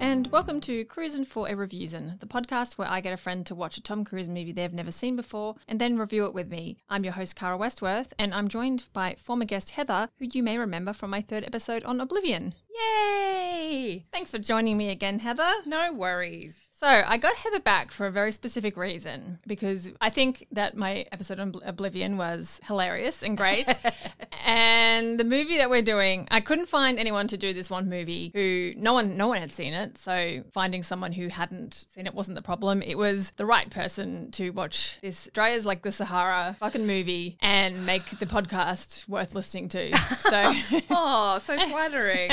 and welcome to Cruisin' for a Reviewsin, the podcast where I get a friend to watch a Tom Cruise movie they've never seen before and then review it with me. I'm your host, Cara Westworth, and I'm joined by former guest Heather, who you may remember from my third episode on Oblivion. Yay! Thanks for joining me again, Heather. No worries. So, I got Heather back for a very specific reason because I think that my episode on Oblivion was hilarious and great. and the movie that we're doing, I couldn't find anyone to do this one movie who no one no one had seen it. So, finding someone who hadn't seen it wasn't the problem. It was the right person to watch this dry as like the Sahara fucking movie and make the podcast worth listening to. So, Oh, so flattering.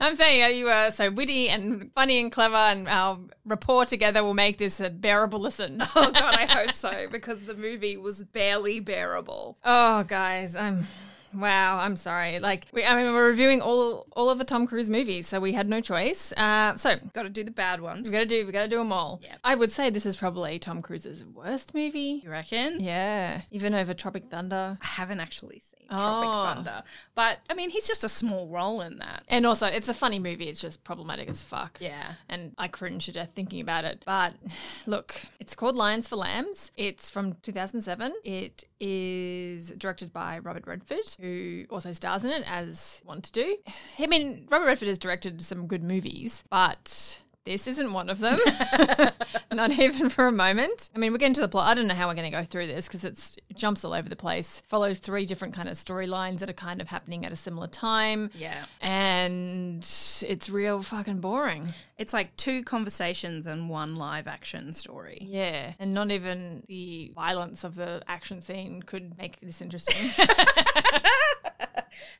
I'm saying uh, you are so witty and funny and clever, and our rapport together will make this a bearable listen. oh god, I hope so because the movie was barely bearable. Oh, guys, I'm. Wow, I'm sorry. Like, we, I mean, we're reviewing all all of the Tom Cruise movies, so we had no choice. Uh, so Got to do the bad ones. we got to do we got to do them all. I would say this is probably Tom Cruise's worst movie. You reckon? Yeah, even over Tropic Thunder. I haven't actually seen Oh. Tropic Thunder, but I mean, he's just a small role in that. And also, it's a funny movie. It's just problematic as fuck. Yeah. And I cringe to death thinking about it. But look, it's called Lions for Lambs. It's from 2007. It is directed by Robert Redford, who also stars in it as want to do. I mean, Robert Redford has directed some good movies, but. This isn't one of them. Not even for a moment. I mean, we're getting to the plot. I don't know how we're going to go through this because it jumps all over the place. Follows three different kind of storylines that are kind of happening at a similar time Yeah. and it's real fucking boring. It's like two conversations and one live action story. Yeah, and not even the violence of the action scene could make this interesting.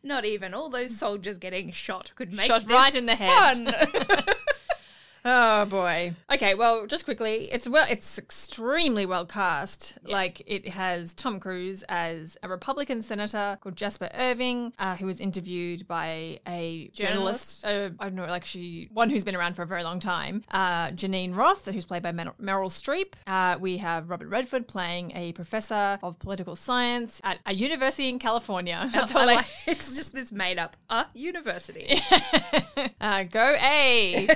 Not even all those soldiers getting shot could make Shot this right in the head. oh boy. Okay, well, just quickly, it's well, it's extremely well cast. Like it has Tom Cruise as a Republican senator called Jasper Irving, uh, who was interviewed by a journalist. Uh, I don't know, like she one who's been around for a very long time. Uh, Janine Roth, who's played by Mer- Meryl Streep. Uh, we have Robert Redford playing a professor of political science at a university in California. That's all I like- it's just this made up a university. Uh, go A.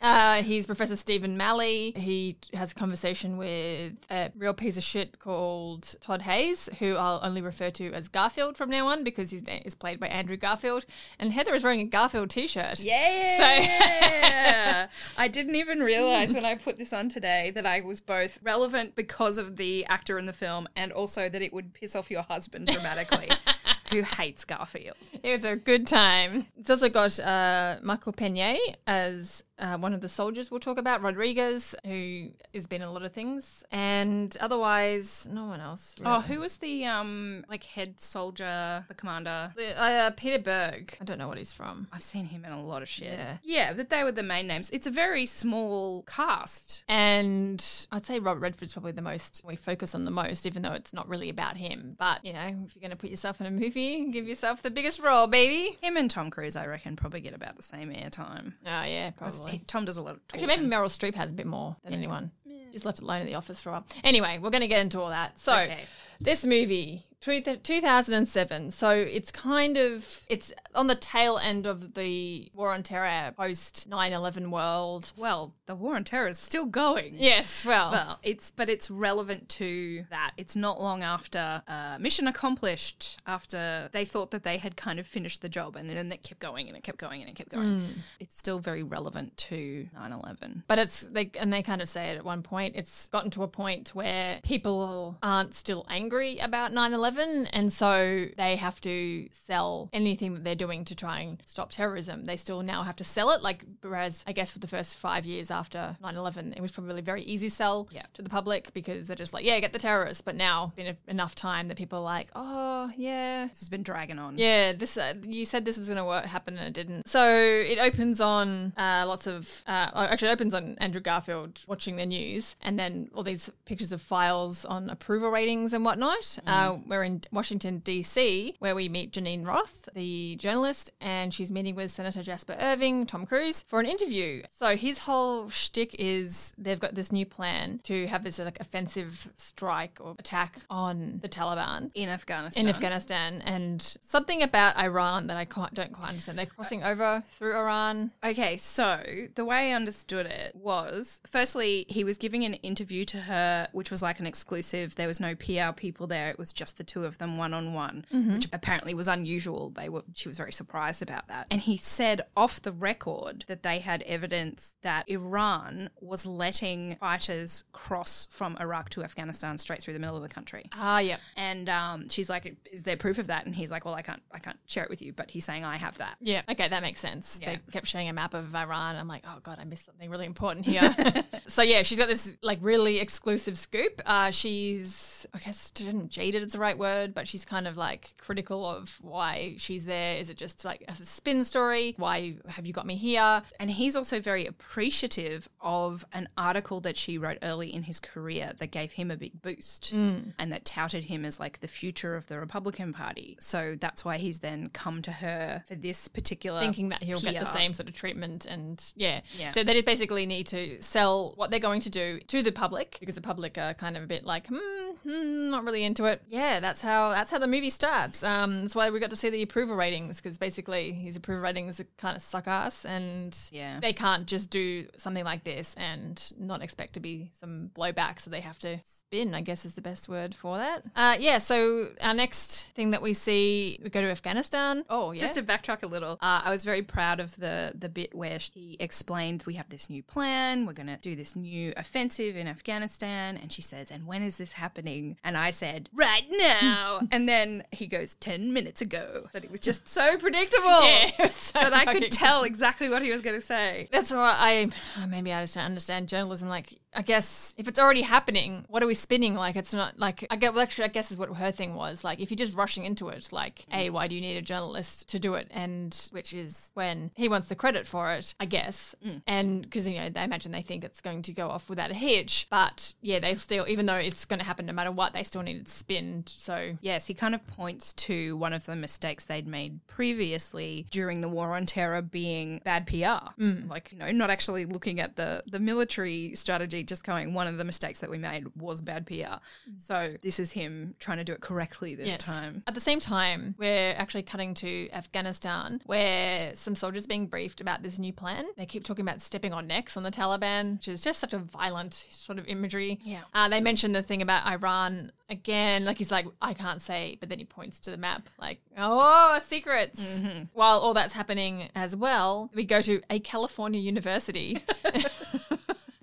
Uh, he's Professor Stephen Malley. He has a conversation with a real piece of shit called Todd Hayes, who I'll only refer to as Garfield from now on because his name is played by Andrew Garfield. And Heather is wearing a Garfield t shirt. Yeah. So I didn't even realize when I put this on today that I was both relevant because of the actor in the film and also that it would piss off your husband dramatically, who hates Garfield. It was a good time. It's also got uh, Michael Pena as uh, one of the soldiers we'll talk about, Rodriguez, who has been in a lot of things. And otherwise, no one else. Really. Oh, who was the um like head soldier, the commander? Uh, Peter Berg. I don't know what he's from. I've seen him in a lot of shit. Yeah. Yeah, but they were the main names. It's a very small cast. And I'd say Robert Redford's probably the most we focus on the most, even though it's not really about him. But you know, if you're going to put yourself in a movie, give yourself the biggest role, baby. Him and Tom Cruise, I reckon, probably get about the same airtime. Oh yeah, probably. Tom does a lot of talking. Actually, maybe Meryl Streep has a bit more than anyone. Just left alone in the office for a while. Anyway, we're going to get into all that. So, Okay. this movie, 2007. So it's kind of it's on the tail end of the war on terror post 9/11 world. Well, the war on terror is still going. Yes, well, Well, it's but it's relevant to that. It's not long after uh, mission accomplished. After they thought that they had kind of finished the job, and then it kept going and it kept going and it kept going. It's still very relevant to 9/11. But it's they and they kind of say it at one point. It's gotten to a point where people aren't still angry about 9/11 and so they have to sell anything that they're doing to try and stop terrorism. They still now have to sell it like whereas I guess for the first 5 years after 9/11 it was probably a very easy sell Yeah. to the public because they're just like, yeah, get the terrorists. But now been a- enough time that people are like, "Oh, yeah, This has been dragging on. yeah, this uh, you said this was going to happen and it didn't. So it opens on uh, lots of uh, oh, actually it opens on Andrew Garfield watching the news, and then all these pictures of files on approval ratings and whatnot. Uh, in Washington, D.C., where we meet Janine Roth, the journalist, and she's meeting with Senator Jasper Irving, Tom Cruise, for an interview. So his whole shtick is they've got this new plan to have this like offensive strike or attack on the Taliban In Afghanistan. in Afghanistan, and something about Iran that I can't, don't quite understand. They're crossing over through Iran. Okay, so the way I understood it was firstly, he was giving an interview to her, which was like an exclusive. There was no PR people there. It was just the two of them one on one, which apparently was unusual. They were she was very surprised about that. And he said off the record that they had evidence that Iran was letting fighters cross from Iraq to Afghanistan straight through the middle of the country. Ah, yeah. And um, she's like, "Is there proof of that?" And he's like, "Well, I can't, I can't share it with you." But he's saying, "I have that." Yeah, okay, that makes sense. Yeah. They kept showing a map of Iran. I'm like, oh god, I missed something really important here. so yeah, she's got this like really exclusive scoop. Uh, she's, I guess, didn't jaded is the right word, but she's kind of like critical of why she's there. Is it just like a spin story? Why have you got me here? And he's also very appreciative of an article that she wrote early in his career that gave him a big boost and that touted him as like the future of the Republican Party. So that's why he's then come to her for this particular Thinking that he'll get the same sort of treatment, and yeah, Yeah. So they basically need to sell what they're going to do to the public because the public are kind of a bit like, hmm, hmm, not really into it. Yeah, that's how that's how the movie starts. Um, that's why we got to see the approval ratings because basically his approval ratings are kind of suck ass, and Yeah. they can't just do something like this and not expect to be some blowback. So they have to spin. I guess is the best word for that. Uh, yeah. So our next thing that we see, we go to Afghanistan. Oh, yeah. Just to backtrack a little, uh, I was very proud of the the bit where he explained we have this new plan, we're going to do this new offensive in Afghanistan, and she says, "And when is this happening?" And I said, "Right now." and then he goes, 10 minutes ago." That it was just so predictable Yeah, so that I could tell exactly what he was going to say. That's why I maybe I just don't understand journalism. Like, I guess if it's already happening, what are we spinning? Like, it's not like I get. Well, actually, I guess is what her thing was. Like, if you're just rushing into it, like, mm. a why do you need a journalist to do it? And which is when he wants the credit for it, I guess. Mm. And because you know they imagine they think it's going to go off without a hitch, but yeah, they still, even though it's going to happen no matter what, they still need it spinned. So Yes, he kind of points to one of the mistakes they'd made previously during the war on terror being bad PR. Mm. Like, you know, not actually looking at the the military strategy, just going one of the mistakes that we made was bad PR. So this is him trying to do it correctly this Yes. time. At the same time, we're actually cutting to Afghanistan, where some soldiers being briefed about this new plan. They keep talking about stepping on necks on the Taliban, which is just such a violent sort of imagery. Yeah. Uh, they mentioned the thing about Iran again. Like he's like, I can't say, but then he points to the map, like, oh, secrets. While all that's happening as well, we go to a California university.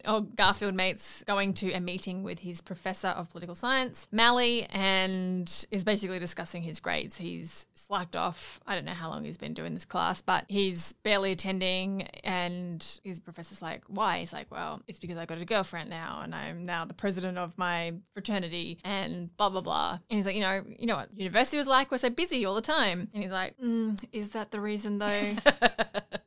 old Garfield mate's going to a meeting with his professor of political science, Malley, and is basically discussing his grades. He's slacked off. I don't know how long he's been doing this class, but he's barely attending. And his professor's like, Why? He's like, Well, it's because I got a girlfriend now, and I'm now the president of my fraternity, and blah, blah, blah. And he's like, You know, you know what university was like? We're so busy all the time. And he's like, mm, Is that the reason though?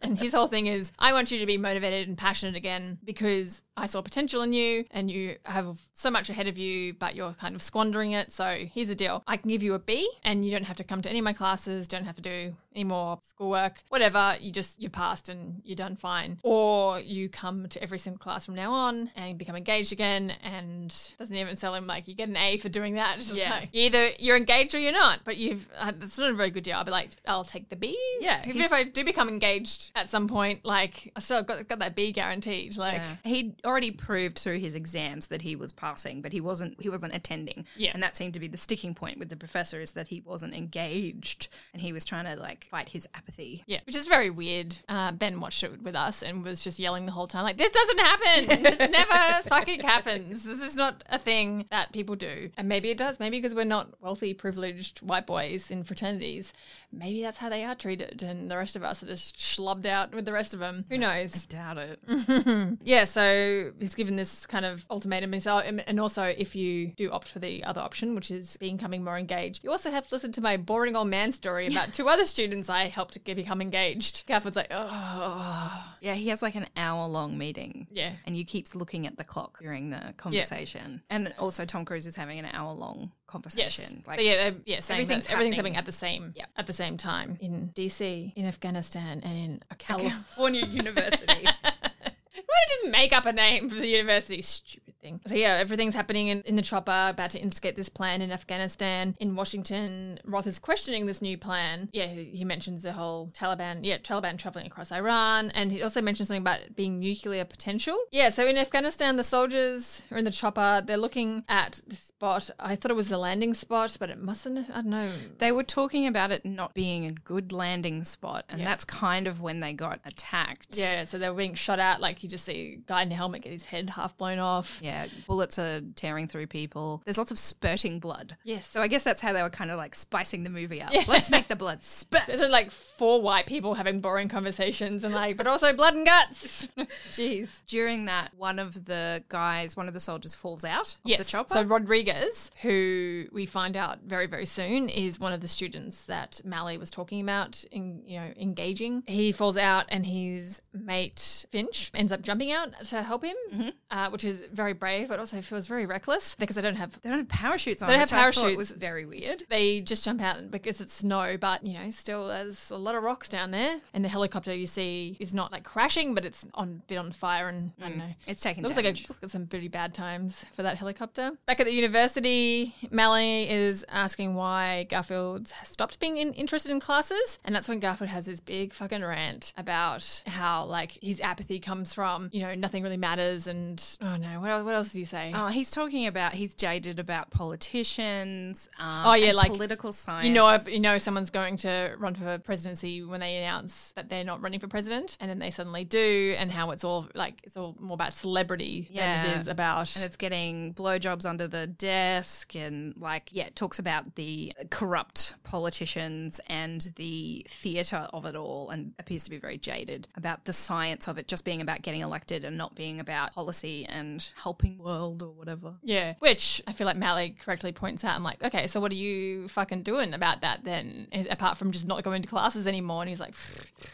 And his whole thing is, I want you to be motivated and passionate again because I saw potential in you and you have so much ahead of you, but you're kind of squandering it. So here's the deal I can give you a B and you don't have to come to any of my classes, don't have to do any more schoolwork, whatever. You just, you passed and you're done fine. Or you come to every single class from now on and become engaged again and doesn't even sell him like you get an A for doing that. It's just Yeah. like, either you're engaged or you're not, but you've, uh, it's not a very good deal. I'll be like, I'll take the B. Yeah, Even if I do become engaged at some point, like I still got, got that B guaranteed. Like, Yeah. He'd already proved through his exams that he was passing, but he wasn't he wasn't attending. Yeah. And that seemed to be the sticking point with the professor is that he wasn't engaged and he was trying to like fight his apathy. yeah, which is very weird. Uh, ben watched it with us and was just yelling the whole time, like, this doesn't happen. This never fucking happens. This is not a thing that people do. And maybe it does. Maybe because we're not wealthy, privileged white boys in fraternities. Maybe that's how they are treated. And the rest of us are just schlubbed out with the rest of them. Who knows? Doubt it. Yeah, so he's given this kind of ultimatum. And, and also, if you do opt for the other option, which is becoming more engaged, you also have to listen to my boring old man story about two other students students I helped get become engaged. Garfield's like, oh, Yeah, he has like an hour long meeting. yeah. And you keeps looking at the clock during the conversation. And also Tom Cruise is having an hour long Yes. conversation. so yeah, they're, yeah, saying everything's that everything's happening. happening at the same Yeah. at the same time in DC, in Afghanistan, and in California University. Why don't you just make up a name for the university? Stupid thing. So yeah, everything's happening in, in the chopper, about to instigate this plan in Afghanistan. In Washington, Roth is questioning this new plan. Yeah, he, he mentions the whole Taliban, yeah, Taliban traveling across Iran, and he also mentions something about it being nuclear potential. Yeah, so in Afghanistan, the soldiers are in the chopper. They're looking at the spot. I thought it was the landing spot, but it mustn't. I don't know. they were talking about it not being a good landing spot. And that's kind of when they got attacked. Yeah, so they were being shot at. Like you just see a guy in a helmet get his head half blown off. Yeah, bullets are tearing through people. There's lots of spurting blood. Yes. So I guess that's how they were kind of like spicing the movie up. Let's make the blood spurt. There's like four white people having boring conversations and like, but also blood and guts. Jeez. During that, one of the guys, one of the soldiers falls out of the chopper. So Rodriguez, who we find out very very soon, is one of the students that Malley was talking about, in, you know, engaging. He falls out, and his mate Finch ends up jumping out to help him, Mm-hmm. uh, which is very brave, but also feels very reckless because they don't have they don't have parachutes on. They don't have parachutes. was very weird. they just jump out because it's snow, but you know, still there's a lot of rocks down there. And the helicopter you see is not like crashing, but it's on a bit on fire and I don't mm. know. It's taking Looks damage. like a, looks like some pretty bad times for that helicopter. Back at the university, Melanie is asking why Garfield has stopped being in, interested in classes, and that's when Garfield has his big fucking rant about how like his apathy comes from you know nothing really matters, and oh no, what what else did he say? Oh, he's talking about he's jaded about politicians. Um, Oh, yeah, like, political science. You know, you know, someone's going to run for presidency when they announce that they're not running for president, and then they suddenly do, and how it's all like it's all more about celebrity than it is about. and it's getting blowjobs under the desk and like yeah it talks about the corrupt politicians and the theatre of it all and appears to be very jaded about the science of it just being about getting elected and not being about policy and helping world or whatever yeah, which I feel like Malley correctly points out. I'm like, okay, so what are you fucking doing about that then? Is- Apart from just not going to classes anymore, and he's like,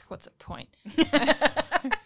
what's the point?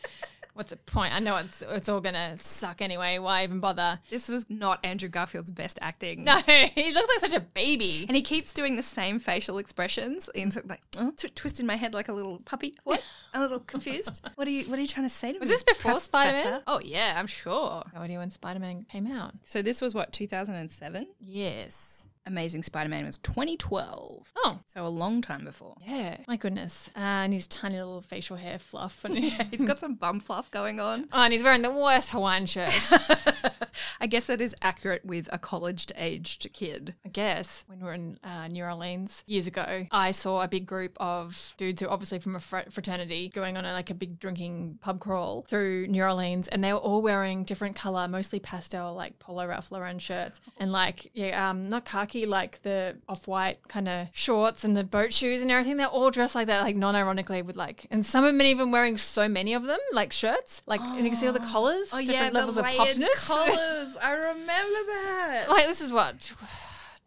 what's the point? I know it's it's all gonna suck anyway. Why even bother? this was not andrew garfield's best acting No, he looks like such a baby. and he keeps doing the same facial expressions, in like oh, tw- twisting my head like a little puppy. What? A little confused. What are you? What are you trying to say to Was me? this before Professor? Spider-Man? Oh yeah, I'm sure. No idea when Spider Man came out. So this was what 2007. Yes. Amazing Spider-Man was 2012. Oh, So a long time before. yeah. My goodness. Uh, and his tiny little facial hair fluff. And, He's got some bum fluff going on. oh, and he's wearing the worst Hawaiian shirt, I guess that is accurate with a college-aged kid. I guess. When we were in uh, New Orleans years ago, I saw a big group of dudes who are obviously from a fr- fraternity going on a, like a big drinking pub crawl through New Orleans. And they were all wearing different color, mostly pastel, like Polo Ralph Lauren shirts. And like, yeah, um, not khaki, like the off white kind of shorts and the boat shoes and everything. They're all dressed like that, like non ironically, with like, and some of them even wearing so many of them, like shirts. Like, and you can see all the collars, different levels of popness. I remember that. like this is what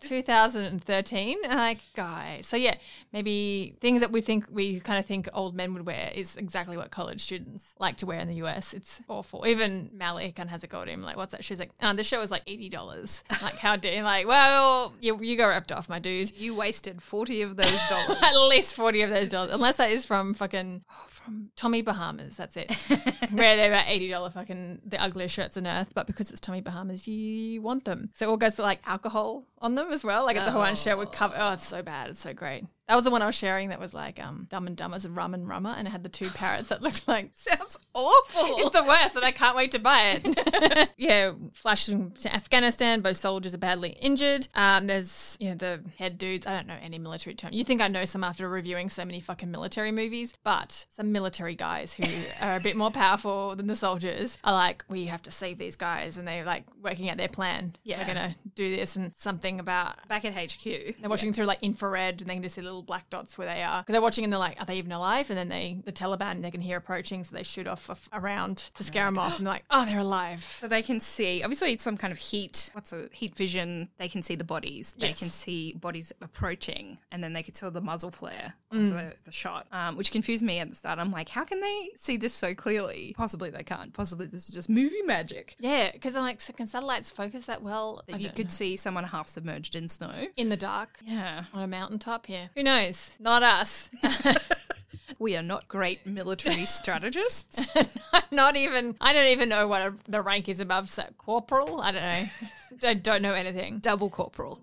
2013 and like guys. So yeah maybe things that we think we kind of think old men would wear is exactly what college students like to wear in the us it's awful. Even Malley kind of has a go at him like what's that she's like oh, this show was like $80 like how dare you like well you, you got ripped off my dude. You wasted 40 of those dollars. at least 40 of those dollars. Unless that is from fucking oh, from tommy bahamas that's it. Where they're about $80 fucking the ugliest shirts on earth but because it's tommy bahamas you want them. So it all goes to like alcohol on them as well. Like it's a hawaiian shirt with cover. Oh it's so bad. It's so great that was the one I was sharing that was like um, Dumb and Dumber, Rum and Rummer, and it had the two parrots that looked like Sounds awful. it's the worst, and I can't wait to buy it. yeah, flashing to Afghanistan. Both soldiers are badly injured. Um, there's you know the head dudes. I don't know any military term. You think I know some after reviewing so many fucking military movies, but some military guys who are a bit more powerful than the soldiers are like, we have to save these guys, and they're like working out their plan. Yeah. we're gonna do this, and something about Back at HQ. they're watching through like infrared, and they can just see little little black dots where they are because they're watching and they're like, are they even alive? And then they, the Taliban, they can hear approaching, so they shoot off, off around to scare them off, and they're like, oh, they're alive. So they can see, obviously, it's some kind of heat. What's a heat vision? They can see the bodies. They Yes. can see bodies approaching, and then they can tell the muzzle flare Mm. the, the shot, um, which confused me at the start. I'm like, how can they see this so clearly? Possibly they can't. Possibly this is just movie magic. Yeah, because I'm like, so can satellites focus that well? That you could know. see someone half submerged in snow. in the dark Yeah. on a mountaintop. Yeah, who knows? Not us. We are not great military strategists. Not even. I don't even know what a, the rank is above so, corporal. I don't know. I don't know anything. Double corporal.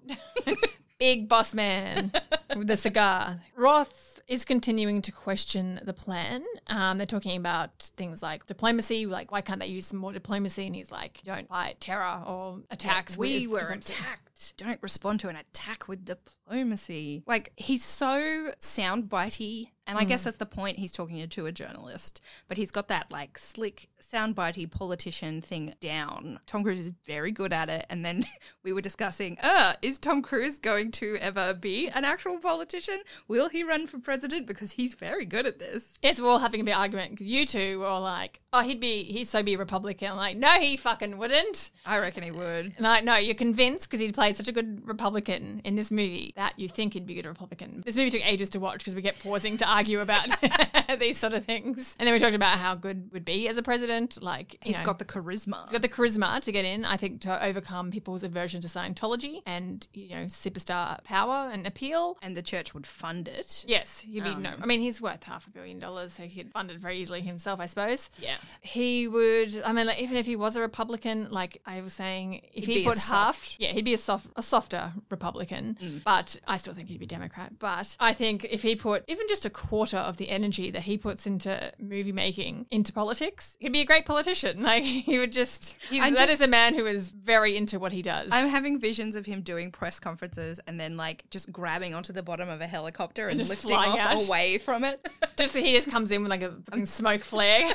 Big boss man with the cigar. Roth is continuing to question the plan. Um, they're talking about things like diplomacy, like why can't they use some more diplomacy? And he's like, don't fight terror or attacks. we with were diplomacy." attacked. Don't respond to an attack with diplomacy. Like he's so soundbitey, and I guess that's the point. He's talking to a journalist, but he's got that like slick soundbitey politician thing down. Tom Cruise is very good at it. And then we were discussing, uh, is Tom Cruise going to ever be an actual politician? Will he run for president? Because he's very good at this. Yes, we're all having a big argument because you two were all like, "Oh, he'd be, he'd so be Republican." I'm like, no, he fucking wouldn't. I reckon he would. And like, no, you're convinced because he such a good Republican in this movie that you think he'd be a good Republican. This movie took ages to watch because we kept pausing to argue about these sort of things, and then we talked about how good would be as a president. Like, He's know, got the charisma. He's got the charisma to get in, I think, to overcome people's aversion to Scientology and, you know, superstar power and appeal. and the church would fund it. Yes, he'd be um, no. I mean, he's worth half a billion dollars, so he could fund it very easily himself, I suppose. Yeah. He would. I mean, like, even if he was a Republican, like I was saying, if He'd he put half, yeah, he'd be a soft, a softer Republican. Mm. But I still think he'd be Democrat. But I think if he put even just a quarter of the energy that he puts into movie making into politics, he'd be a great politician. Like he would just. He's, that just- is a man who is very into what he does. I'm having visions of him doing press conferences and then like just grabbing onto the bottom of a helicopter and, just lifting off out. away from it. just he just comes in with like a smoke flare.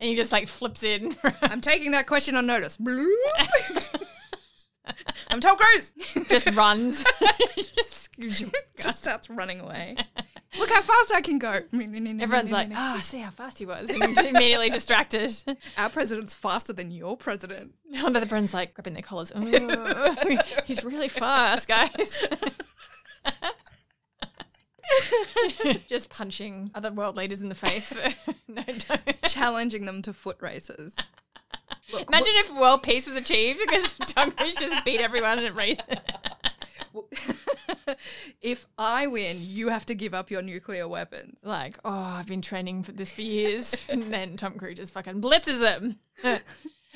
And he just like flips in. I'm taking that question on notice. I'm Tom Cruise. just runs. just, just starts running away. Look how fast I can go. Everyone's like, oh, see how fast he was. And immediately distracted. our president's faster than your president. And the friend's like grabbing their collars. "Ooh, he's really fast, guys. Just punching other world leaders in the face. no, don't. Challenging them to foot races. Look, Imagine if world peace was achieved because Tom Cruise just beat everyone at race. if I win, you have to give up your nuclear weapons. like, oh, I've been training for this for years. and then Tom Cruise just fucking blitzes them.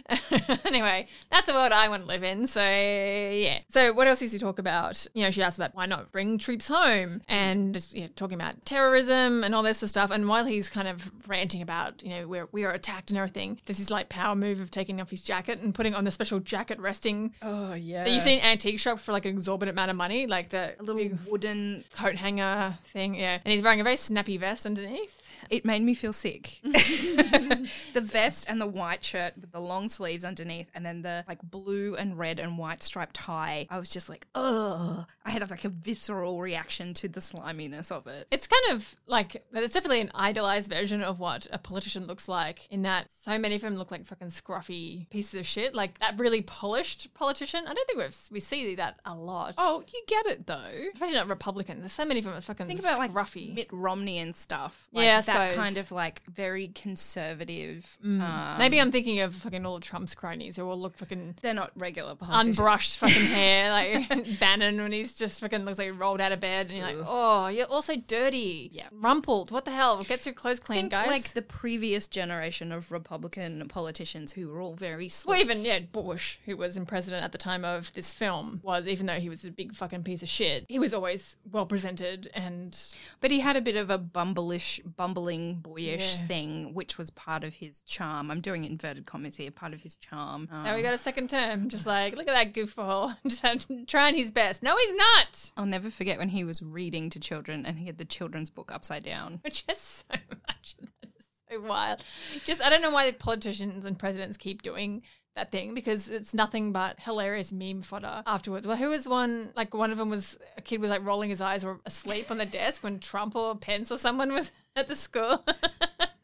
anyway, that's a world I want to live in. So, yeah. So, what else is he talk about? You know, she asked about why not bring troops home and just, you know, talking about terrorism and all this sort of stuff. And while he's kind of ranting about, you know, we're, we are attacked and everything, there's this like power move of taking off his jacket and putting on the special jacket resting Oh yeah. that you see in antique shops for like an exorbitant amount of money, like the a little wooden. coat hanger thing. Yeah. And he's wearing a very snappy vest underneath. It made me feel sick. the vest and the white shirt with the long sleeves underneath, and then the like blue and red and white striped tie. I was just like, ugh. I had like a visceral reaction to the sliminess of it. It's kind of like it's definitely an idolized version of what a politician looks like. In that, so many of them look like fucking scruffy pieces of shit. Like that really polished politician. I don't think we've, we see that a lot. Oh, you get it though. especially not Republicans. There's so many of them that fucking Think about like scruffy. Mitt Romney and stuff. Like, Yeah, that kind of like very conservative. um, Maybe I'm thinking of fucking all of Trump's cronies who all look fucking they're not regular politicians. unbrushed fucking hair, like Bannon when he's just fucking looks like he rolled out of bed, and you're like, oh, you're also dirty, Yeah. rumpled. What the hell? Get your clothes clean, guys. like the previous generation of Republican politicians who were all very Well, even yeah, Bush, who was in president at the time of this film, was even though he was a big fucking piece of shit, he was always well presented and But he had a bit of a bumblish, bumbling, boyish Yeah. thing, which was part of his charm. I'm doing inverted commas here, part of his charm. Um, now we got a second term. Just like look at that goofball, just trying his best. No, he's not. I'll never forget when he was reading to children and he had the children's book upside down. Which is so much. That is so wild. Just I don't know why the politicians and presidents keep doing that thing because it's nothing but hilarious meme fodder afterwards. Well, who was one? Like one of them was a kid was like rolling his eyes or asleep on the desk when Trump or Pence or someone was at the school.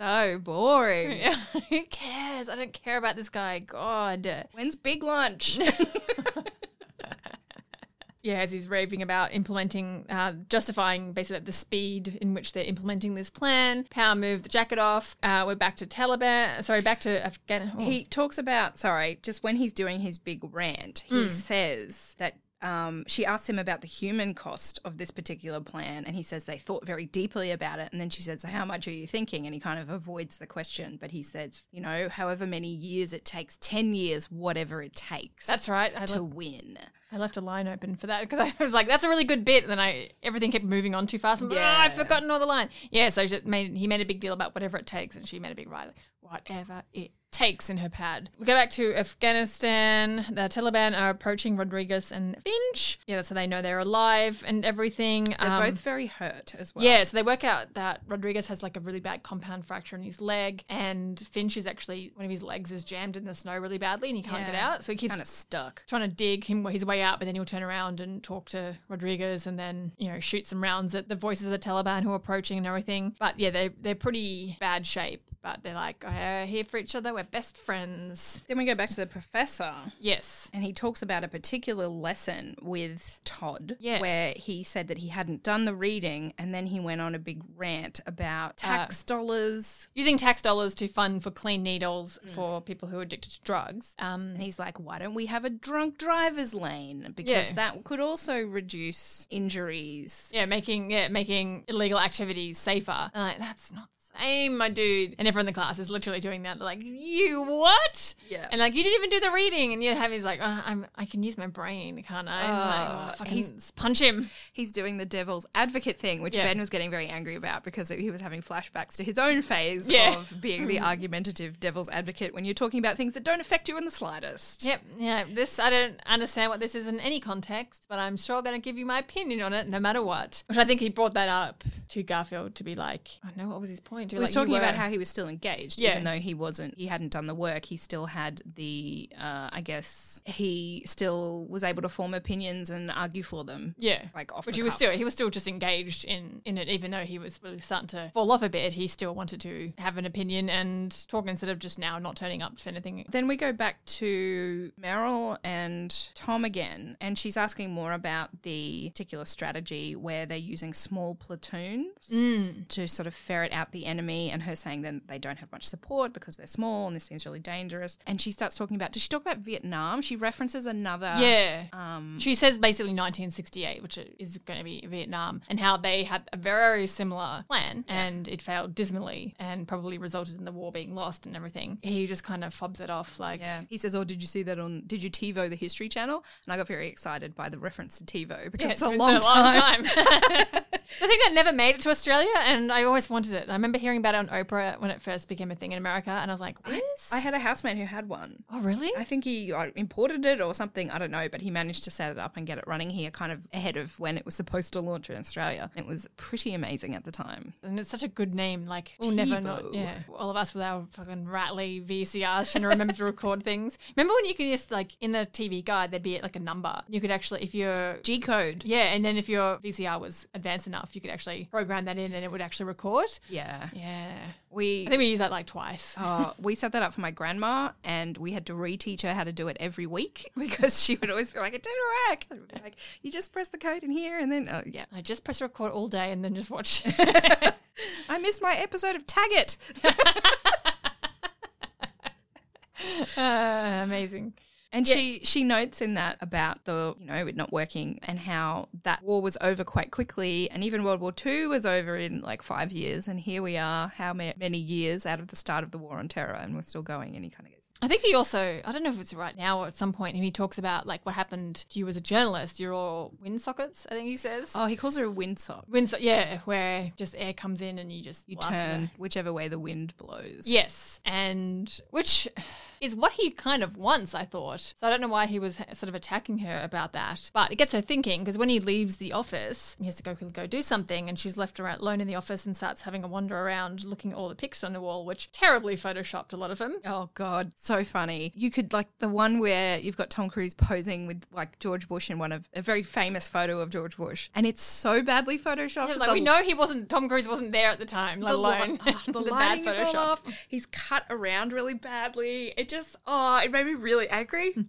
So boring. yeah, who cares? I don't care about this guy. God. When's big lunch? yeah, as he's raving about implementing, uh, justifying basically the speed in which they're implementing this plan. Power move the jacket off. Uh, we're back to Taliban. Sorry, back to Afghanistan. Oh. he talks about, sorry, just when he's doing his big rant, he says that. Um, she asks him about the human cost of this particular plan, and he says they thought very deeply about it. And then she says, "So "How much are you thinking?" And he kind of avoids the question, but he says, "You know, however many years it takes, ten years, whatever it takes." That's right. I to left, win. I left a line open for that because I was like, "That's a really good bit." And then I everything kept moving on too fast. And yeah. Yeah. I've forgotten all the line. Yeah, so made, he made a big deal about whatever it takes, and she made a big right, whatever it takes in her pad. We go back to Afghanistan. The Taliban are approaching Rodriguez and Finch. Yeah, so they know they're alive and everything. They're Um, both very hurt as well. Yeah, so they work out that Rodriguez has like a really bad compound fracture in his leg, and Finch is actually one of his legs is jammed in the snow really badly, and he can't get out. So he keeps kind of stuck. trying to dig him his way out, but then he'll turn around and talk to Rodriguez, and then you know shoot some rounds at the voices of the Taliban who are approaching and everything. But yeah, they they're pretty bad shape, but they're like uh, here for each other. We're best friends. Then we go back to the professor. Yes. And he talks about a particular lesson with Todd, Yes. where he said that he hadn't done the reading, and then he went on a big rant about tax dollars. Using tax dollars to fund for clean needles for people who are addicted to drugs. Um, And he's like, "Why don't we have a drunk driver's lane? Because Yeah. that could also reduce injuries." Yeah, making yeah, making illegal activities safer. And like, that's not same, my dude. And everyone in the class is literally doing that. They're like, you what? Yeah. And like, you didn't even do the reading. And you have he's like, oh, I'm, I can use my brain, can't I? And I'm like, Oh, oh, fucking he's- punch him. He's doing the devil's advocate thing, which Yeah. Ben was getting very angry about because he was having flashbacks to his own phase Yeah. of being the argumentative devil's advocate when you're talking about things that don't affect you in the slightest. Yep. Yeah. This I don't understand what this is in any context, but I'm sure going to give you my opinion on it, no matter what. Which I think he brought that up to Garfield to be like, I know what was his point. To He was like, talking about how he was still engaged, Yeah. even though he wasn't. He hadn't done the work. He still had the. Uh, I guess he still was able to form opinions and argue for them. Yeah, like off Which the he was still he was still just engaged in in it, even though he was really starting to fall off a bit. He still wanted to have an opinion and talk instead of just now not turning up for anything. Then we go back to Meryl and Tom again, and she's asking more about the particular strategy where they're using small platoons to sort of ferret out the enemy, and her saying then they don't have much support because they're small and this seems really dangerous. And she starts talking about, does she talk about Vietnam? She references another. Yeah. Um, she says basically 1968, which is going to be Vietnam, and how they had a very similar plan and it failed dismally and probably resulted in the war being lost and everything. He just kind of fobs it off like, Yeah. He says, Oh, did you see that on, did you TiVo the History Channel? And I got very excited by the reference to TiVo because Yeah, it's, a been long, time. the thing that never made it to Australia, and I always wanted it. I remember hearing about it on Oprah when it first became a thing in America, and I was like, "What?" I had a housemate who had one. oh, really? I think he imported it or something. I don't know, but he managed to set it up and get it running here kind of ahead of when it was supposed to launch in Australia. It was pretty amazing at the time. and it's such a good name. Like we'll never. TiVo. Yeah, all of us with our fucking rattly VCRs trying to remember to record things. Remember when you could just like in the TV guide there'd be like a number. You could actually if you're G code. yeah, and then if your VCR was advanced enough, you could actually program that in and it would actually record. Yeah. Yeah, We I think we used that like twice. uh, we set that up for my grandma, and we had to reteach her how to do it every week because she would always be like, "It didn't work." And we'd be like, you just press the code in here, and then oh yeah, I just press record all day and then just watch. I missed my episode of Tag It. Uh, amazing. And she she notes in that about the you know it not working and how that war was over quite quickly, and even World War Two was over in like five years, and here we are, how many years out of the start of the war on terror, and we're still going. And he kind of I think he also, I don't know if it's right now or at some point, he talks about like what happened to you as a journalist. You're all wind sockets, I think he says. oh, he calls her a windsock. Wind, so- yeah, where just air comes in and you just You turn whichever way the wind blows. Yes, and which is what he kind of wants, I thought. So I don't know why he was sort of attacking her about that. But it gets her thinking because when he leaves the office, he has to go go do something, and she's left around, alone in the office and starts having a wander around, looking at all the pics on the wall, which terribly photoshopped a lot of them. Oh God, so funny. You could like the one where you've got Tom Cruise posing with like George Bush in one of a very famous photo of George Bush, and it's so badly photoshopped. Like The- we know he wasn't. Tom Cruise wasn't there at the time, let the, li- alone oh, the, the, lighting bad is all Photoshop. off. He's cut around really badly. It just oh, it made me really angry.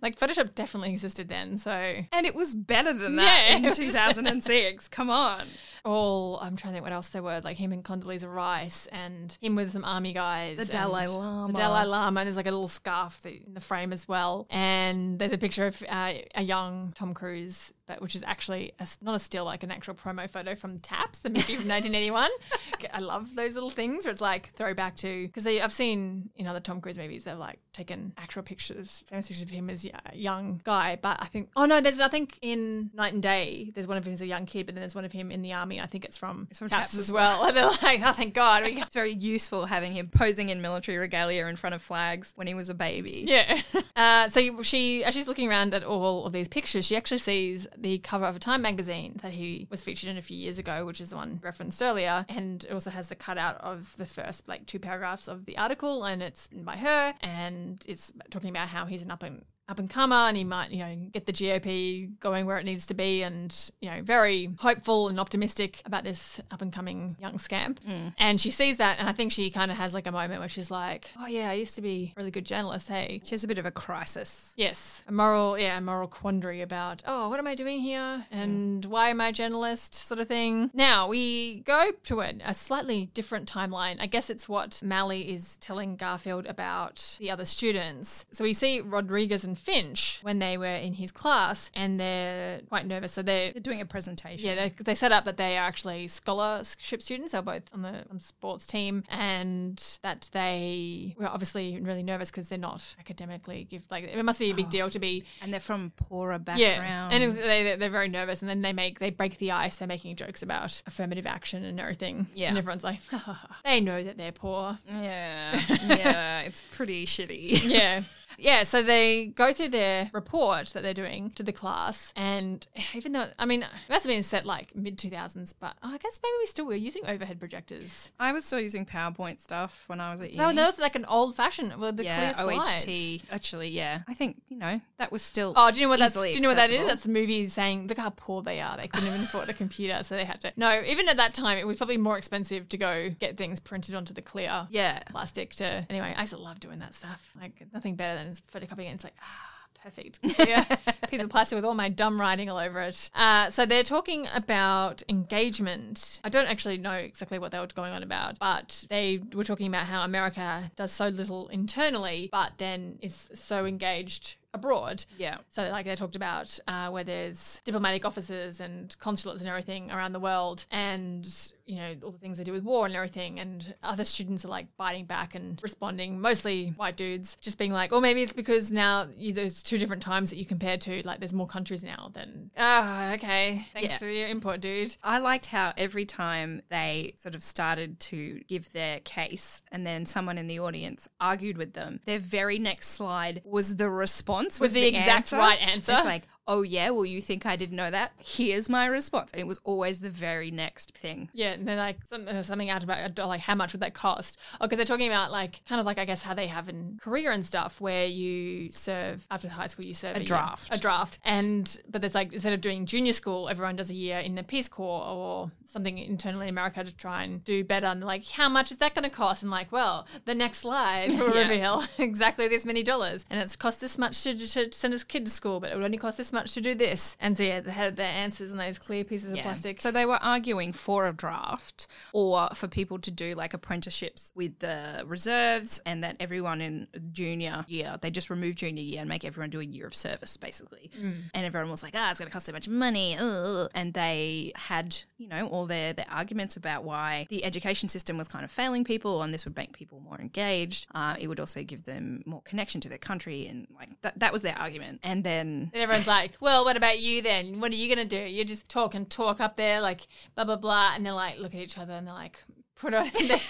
Like Photoshop definitely existed then. So and it was better than that Yeah, in was- 2006. Come on. all I'm trying to think what else there were. Like him and Condoleezza Rice and him with some army guys. The Dalai Lama. The Dalai Lama. And there's like a little scarf in the frame as well. And there's a picture of uh, a young Tom Cruise, but which is actually a, not a still, like an actual promo photo from Taps, the movie from 1981. I love those little things where it's like throwback to because I've seen in other Tom Cruise movies they've like taken actual pictures, famous pictures of him as a young guy. But I think oh no, there's I think in Knight and Day there's one of him as a young kid, but then there's one of him in the army. I think it's from, it's from Taps, Taps as well. And they're like, oh thank God, It's very useful having him posing in military regalia in front of flags when he was a baby. Yeah. Uh, so she, as she's looking around at all of these pictures, she actually sees the cover of a Time magazine that he was featured in a few years ago, which is the one referenced earlier. And it also has the cutout of the first, like, two paragraphs of the article, and it's by her. And it's talking about how he's an up and up and comer and he might, you know, get the GOP going where it needs to be and, you know, very hopeful and optimistic about this up and coming young scamp. Mm. And she sees that and I think she kind of has like a moment where she's like, Oh yeah, I used to be a really good journalist, hey. She has a bit of a crisis. Yes, a moral, yeah, a moral quandary about, oh, what am I doing here, mm. and why am I a journalist, sort of thing. Now we go to a, a slightly different timeline. I guess it's what Malley is telling Garfield about the other students. So we see Rodriguez and Finch when they were in his class, and they're quite nervous. So they're They're doing a presentation. yeah, they, they set up that they are actually scholarship students. They're both on the on sports team, and that they were obviously really nervous because they're not academically gifted. Like it must be a big oh. deal to be. And they're from poorer Yeah, backgrounds. and it was, they they're very nervous, and then they make they break the ice by making jokes about affirmative action and everything. Yeah. and everyone's like, they know that they're poor. yeah, yeah, it's pretty shitty. yeah. Yeah, so they go through their report that they're doing to the class, and even though, I mean, it must have been set like mid 2000s, but oh, I guess maybe we still were using overhead projectors. I was still using PowerPoint stuff when I was at uni. No, that was like an old fashioned with the yeah, clear slides. OHT. Actually, yeah. I think you know that was still. Oh, do you know what that's? Do you know what that is? That's the movie saying, "Look how poor they are. They couldn't even afford a computer, so they had to." No, even at that time, it was probably more expensive to go get things printed onto the clear Yeah. plastic. To anyway, I used to love doing that stuff. Like nothing better than photocopying. it. And It's like ah. Perfect. Yeah. Piece of plastic with all my dumb writing all over it. Uh, so they're talking about engagement. I don't actually know exactly what they were going on about, but they were talking about how America does so little internally, but then is so engaged abroad. Yeah. So, like, they talked about uh, where there's diplomatic offices and consulates and everything around the world, and you know all the things they do with war and everything. And other students are like biting back and responding, mostly white dudes, just being like, "Oh, maybe it's because now you, there's two different times that you compare to. Like, there's more countries now than ah, okay, thanks Yeah. for your input, dude." I liked how every time they sort of started to give their case and then someone in the audience argued with them, their very next slide was the response, Was the exact right answer. It's like, oh yeah, well you think I didn't know that? Here's my response. And it was always the very next thing. Yeah, and they're like some, uh, something out about like how much would that cost? Oh, because they're talking about like kind of like I guess how they have in Korea and stuff, where you serve after high school, you serve a, year- draft. a draft, and but there's like instead of doing junior school, everyone does a year in the Peace Corps or something internally in America to try and do better. And like, how much is that going to cost? And like, well, the next slide will Yeah. reveal exactly this many dollars, and it's cost this much to, to send a kid to school, but it would only cost this much to do this. And so yeah, they had their answers and those clear pieces of plastic. So they were arguing for a draft or for people to do like apprenticeships with the reserves and that everyone in junior year, they just remove junior year and make everyone do a year of service basically. And everyone was like, ah, it's going to cost so much money. ugh." And they had, you know, all their, their arguments about why the education system was kind of failing people and this would make people more engaged. Uh, it would also give them more connection to their country. And like that, that was their argument. And then And everyone's like, well, what about you then? What are you going to do? You just talk and talk up there, like, blah, blah, blah. And they're like, look at each other and they're like, put on. they,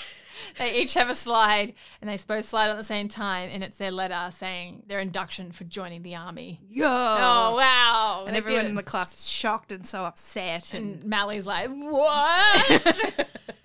they each have a slide and they both slide at the same time. And it's their letter saying their induction for joining the army. yo, Oh, wow. and They everyone in the class is shocked and so upset and And Malley's like, what?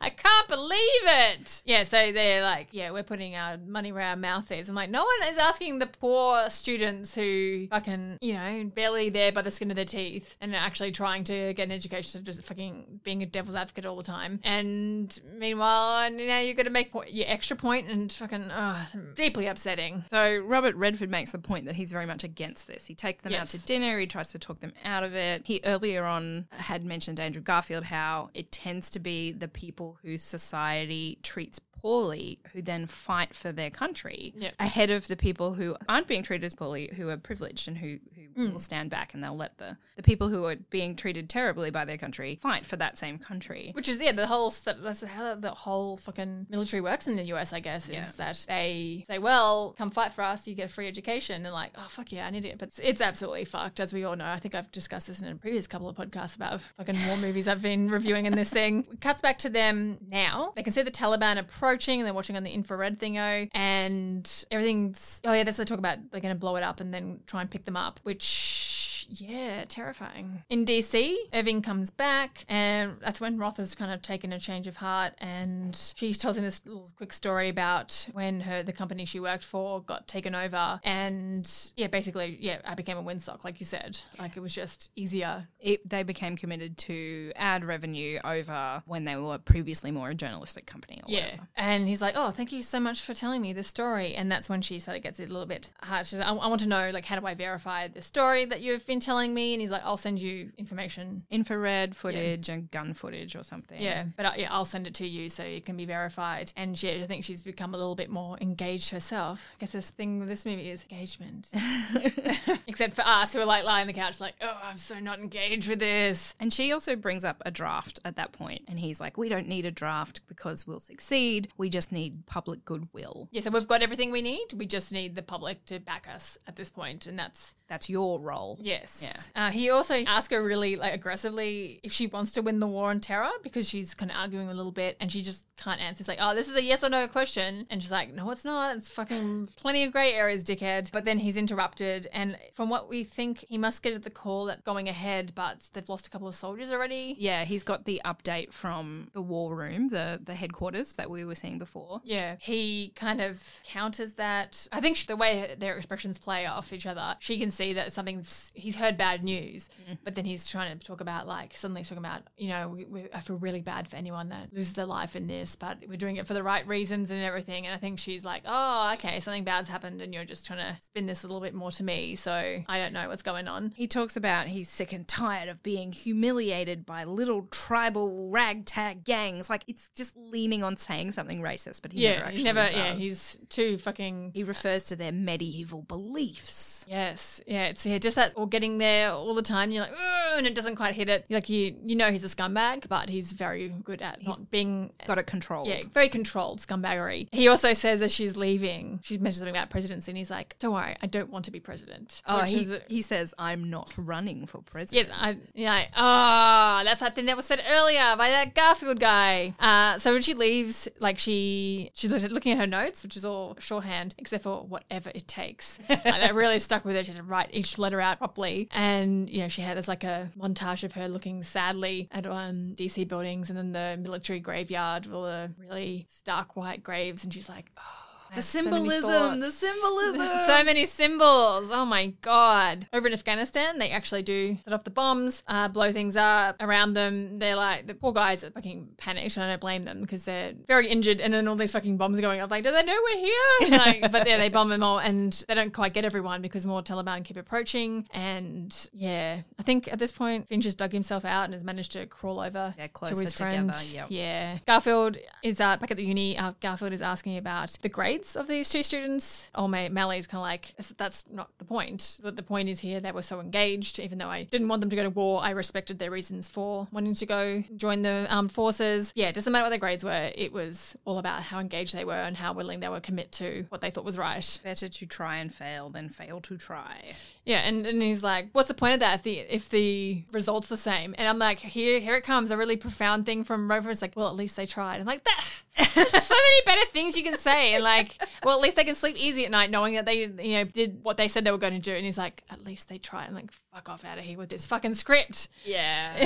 I can't believe it. Yeah, so they're like, yeah, we're putting our money where our mouth is. I'm like, no one is asking the poor students who fucking, you know, barely there by the skin of their teeth and are actually trying to get an education, so just fucking being a devil's advocate all the time. And meanwhile, now you're going to make your extra point and fucking, oh, deeply upsetting. So Robert Redford makes the point that he's very much against this. He takes them out to dinner. He tries to talk them out of it. He earlier on had mentioned Andrew Garfield how it tends to be the people whose society treats poorly who then fight for their country Yep. ahead of the people who aren't being treated as poorly who are privileged and who, who Hmm. will stand back and they'll let the, the people who are being treated terribly by their country fight for that same country. Which is yeah, the whole that's how the whole fucking military works in the US, I guess, is Yeah. that they say, "Well, come fight for us, you get a free education," and like, "Oh fuck yeah, I need it." But it's, it's absolutely fucked, as we all know. I think I've discussed this in a previous couple of podcasts about fucking war movies I've been reviewing in this thing. It cuts back to them now. They can see the Taliban approaching, and they're watching on the infrared thingo, and everything's oh yeah, that's what they talk about. They're going to blow it up and then try and pick them up, which. Yeah, terrifying. In DC, Irving comes back, and that's when Roth has kind of taken a change of heart, and she tells him this little quick story about when her the company she worked for got taken over, and yeah, basically, yeah, I became a windsock, like you said. Like it was just easier. It, they became committed to ad revenue over when they were previously more a journalistic company. Or Yeah, whatever. and he's like, "Oh, thank you so much for telling me this story." And that's when she sort of gets it a little bit hard. She's like, I, I want to know, like, how do I verify the story that you've been telling me? And he's like, "I'll send you information infrared footage and gun footage or something. Yeah, but uh, yeah, I'll send it to you so it can be verified. And yeah, I think she's become a little bit more engaged herself. I guess this thing with this movie is engagement. Except for us who are like lying on the couch, like, oh, I'm so not engaged with this. And she also brings up a draft at that point, and he's like, "We don't need a draft because we'll succeed. We just need public goodwill. Yeah, so we've got everything we need. We just need the public to back us at this point, and that's That's your role." Yes. Yeah. Uh, he also asks her really like aggressively if she wants to win the war on terror because she's kind of arguing a little bit and she just can't answer. It's like, oh, this is a yes or no question, and she's like, no, it's not. It's fucking plenty of grey areas, dickhead. But then he's interrupted, and from what we think, he must get at the call that's going ahead, but they've lost a couple of soldiers already. Yeah, he's got the update from the war room, the the headquarters that we were seeing before. Yeah, he kind of counters that. I think the way their expressions play off each other, she can see that something's. He's heard bad news, mm. but then he's trying to talk about like suddenly he's talking about you know we, we, I feel really bad for anyone that loses their life in this, but we're doing it for the right reasons and everything. And I think she's like, oh, okay, something bad's happened, and you're just trying to spin this a little bit more to me. So I don't know what's going on. He talks about he's sick and tired of being humiliated by little tribal ragtag gangs. Like it's just leaning on saying something racist, but he never Yeah, actually he never. does. Yeah, he's too fucking he refers to their medieval beliefs. Yes, yeah, it's yeah, just that or getting there all the time. You're like, and it doesn't quite hit it. Like you, you know, he's a scumbag, but he's very good at not being. Got it controlled. Yeah, very controlled scumbaggery. He also says as she's leaving, she mentions something about presidency, and he's like, "Don't worry, I don't want to be president." Oh, he, is- he says, I'm not running for president. Yes, I, yeah. Oh, that's that thing that was said earlier by that Garfield guy. Uh, so when she leaves, like she she's looking at her notes, which is all shorthand, except for whatever it takes. like, that really stuck with her. She had to write each letter out properly, and you know she had there's like a montage of her looking sadly at um, DC buildings, and then the military graveyard with all the really stark white graves, and she's like, oh. The have so symbolism, the symbolism. so many symbols. Oh my god! Over in Afghanistan, they actually do set off the bombs, uh, blow things up around them. They're like the poor guys are fucking panicked, and I don't blame them because they're very injured. And then all these fucking bombs are going off. Like, do they know we're here? like, but yeah, they bomb them all, and they don't quite get everyone because more Taliban keep approaching. And yeah, I think at this point, Finch has dug himself out and has managed to crawl over They're to his friend. yep. Yeah, Garfield is uh, back at the uni. Uh, Garfield is asking about the grades of these two students. Oh, my Malley's kind of like "That's- not the point. But the point is here they were so engaged. Even though I didn't want them to go to war, I respected their reasons for wanting to go join the armed forces. Yeah, it doesn't matter what their grades were. It was all about how engaged they were and how willing they were to commit to what they thought was right. Better to try and fail than fail to try. Yeah, and, and he's like, "What's the point of that if the if the result's the same?" And I'm like, "Here, here it comes, a really profound thing from Rover." It's like, "Well, at least they tried." I'm like, "That." So many better things you can say, and like, well, at least they can sleep easy at night knowing that they, you know, did what they said they were going to do. And he's like, "At least they tried." I'm like, fuck off out of here with this fucking script. Yeah.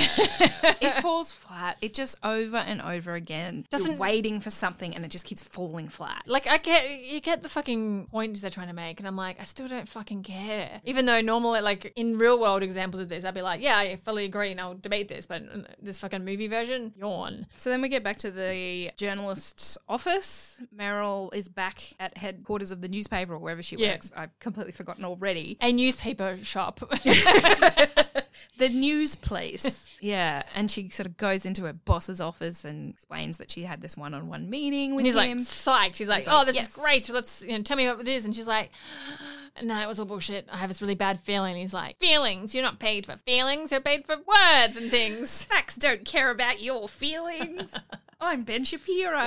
it falls flat. It just over and over again. Doesn't- You're waiting for something and it just keeps falling flat. Like I get you get the fucking point they're trying to make, and I'm like, I still don't fucking care. Even though normally, like in real world examples of this, I'd be like, yeah, I fully agree, and I'll debate this. But this fucking movie version, yawn. So then we get back to the journalist's office. Meryl is back at headquarters of the newspaper or wherever she Yeah. works. I've completely forgotten already. A newspaper shop. The news place. yeah. And she sort of goes into her boss's office and explains that she had this one on one meeting with And he's like him. psyched. He's like, like, "Oh, this "Yes." is great. Let's you know, tell me what it is." And she's like, ah, "No, it was all bullshit. I have this really bad feeling." He's like, "Feelings? You're not paid for feelings. You're paid for words and things." Facts don't care about your feelings. I'm Ben Shapiro.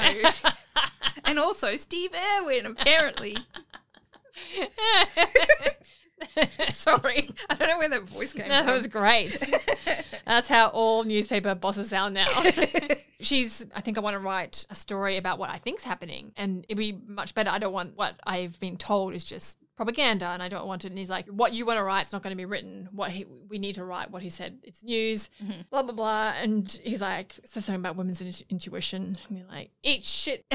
and also Steve Irwin, apparently. Sorry. I don't know where that voice came That from. That was great. That's how all newspaper bosses sound now. She's, I think I want to write a story about what I think's happening. And it'd be much better. I don't want what I've been told is just propaganda and I don't want it. And he's like, what you want to write write's not going to be written. What he, we need to write, what he said, it's news, mm-hmm. blah, blah, blah. And he's like, so something about women's intuition. And you're like, eat shit.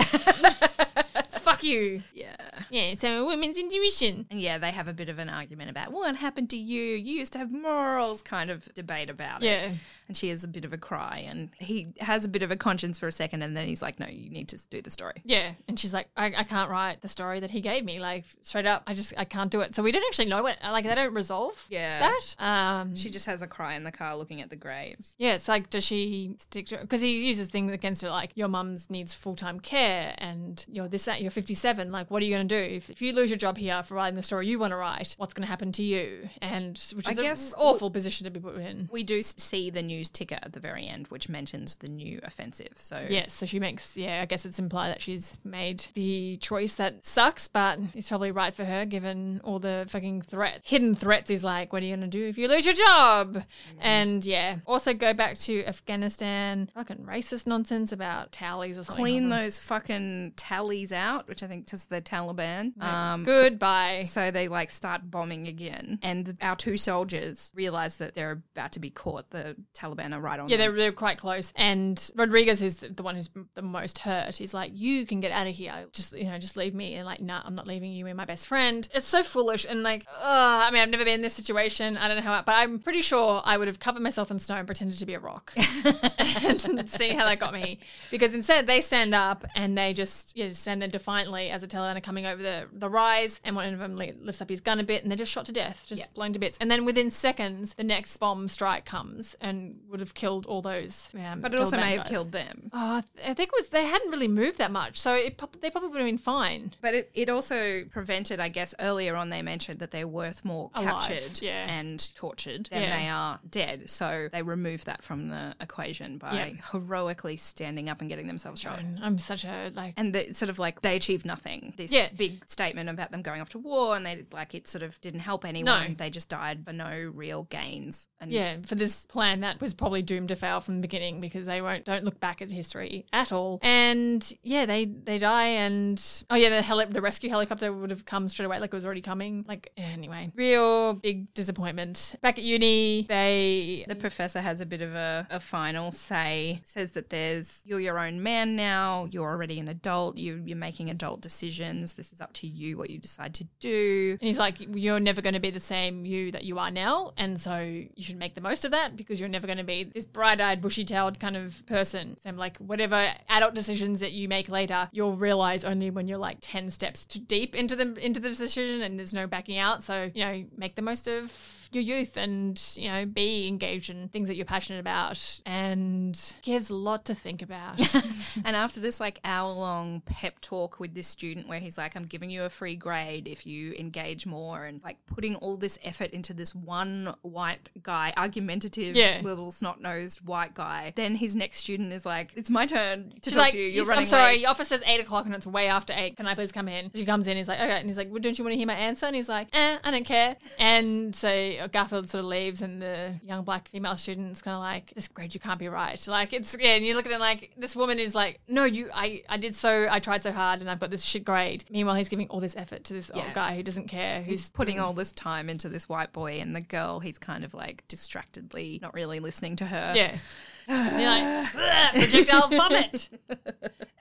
Fuck you. yeah. Yeah, so women's intuition. And yeah, they have a bit of an argument about what happened to you. You used to have morals kind of debate about it. Yeah. And she has a bit of a cry and he has a bit of a conscience for a second and then he's like, No, you need to do the story. Yeah. And she's like, I, I can't write the story that he gave me. Like, straight up, I just, I can't do it. So we don't actually know what, like, they don't resolve Yeah. that. Um, She just has a cry in the car looking at the graves. yeah, it's like, does she stick to Because he uses things against her, like, your mum's needs full time care and you're this, that, you're 57. Like, what are you going to do? If, if you lose your job here for writing the story you want to write, what's going to happen to you? And, which is I is guess- an awful position to be put in. We do see the news ticker at the very end, which mentions the new offensive. So Yes, so she makes, yeah, I guess it's implied that she's made the choice that sucks, but it's probably right for her given all the fucking threat, hidden threats. He's like, what are you going to do if you lose your job? Mm-hmm. And yeah, also go back to Afghanistan, fucking racist nonsense about tallies or something. clean those fucking tallies out, which I think is the Taliban. Um, Goodbye. So they like start bombing again, and our two soldiers realize that they're about to be caught. The Taliban are right on. Yeah, them. they're, they're quite close. And Rodriguez, is the one who's the most hurt, he's like, "You can get out of here. Just you know, just leave me." And like, "Nah, I'm not leaving you. You're my best friend." It's so foolish and like, uh, I mean, I've never been in this situation. I don't know how, but I'm pretty sure I would have covered myself in snow and pretended to be a rock and see how that got me. Because instead, they stand up and they just yeah, just stand there defiantly as Taliban are coming over the the rise, and one of them lifts up his gun a bit, and they're just shot to death, just blown to bits. And then within seconds, the next bomb strike comes and would have killed all those. Um, but it also may have guys. killed them. Oh, I think it was they hadn't really moved that much, so it, they probably would have been fine. But it, it also prevented, I guess, earlier on they mentioned that they're worth more Alive, captured yeah. and tortured than Yeah. they are dead. So they removed that from the equation by Yeah. heroically standing up and getting themselves shot. I'm such a like. And the, sort of like they achieved nothing. This Yeah. big statement about them going off to war, and they like it sort of didn't help anyone. No. They just died for no real gains. And Yeah, for this plan that was probably doomed to fail from the beginning because they won't don't look back at history at all. And yeah, they they die and oh yeah, the heli- the rescue helicopter would have come straight away like it was already coming. Like anyway, real big disappointment. Back at uni, they The professor has a bit of a, a final say, says that there's you're your own man now, you're already an adult, you, you're making adult decisions. This is up to you what you decide to do. And he's like, You're never going to be the same you that you are now. And so you should make the most of that because you're never going to be this bright eyed, bushy tailed kind of person. So I'm like, whatever adult decisions that you make later, you'll realize only when you're like 10 steps too deep into the, into the decision and there's no backing out. So, you know, make the most of your youth and, you know, be engaged in things that you're passionate about and gives a lot to think about. And after this like hour long pep talk with this student where he's like, I'm giving you a free grade if you engage more and like putting all this effort into this one white guy, argumentative Yeah. little snot nosed white guy, then his next student is like, It's my turn to She's talk like, to you. You're "Yes, running I'm sorry, late." your office says eight o'clock and it's way after eight. Can I please come in? She comes in, he's like, okay. And he's like, well, don't you want to hear my answer? And he's like, eh, I don't care. And so Garfield sort of leaves, and the young black female student's kind of like, "This grade, you can't be right." Like it's yeah, and you look at it like this woman is like, "No, you, I, I did so, I tried so hard, and I've got this shit grade." Meanwhile, he's giving all this effort to this Yeah. old guy who doesn't care, who's putting mm. all this time into this white boy and the girl, he's kind of like distractedly not really listening to her. Yeah. And you're like, projectile vomit.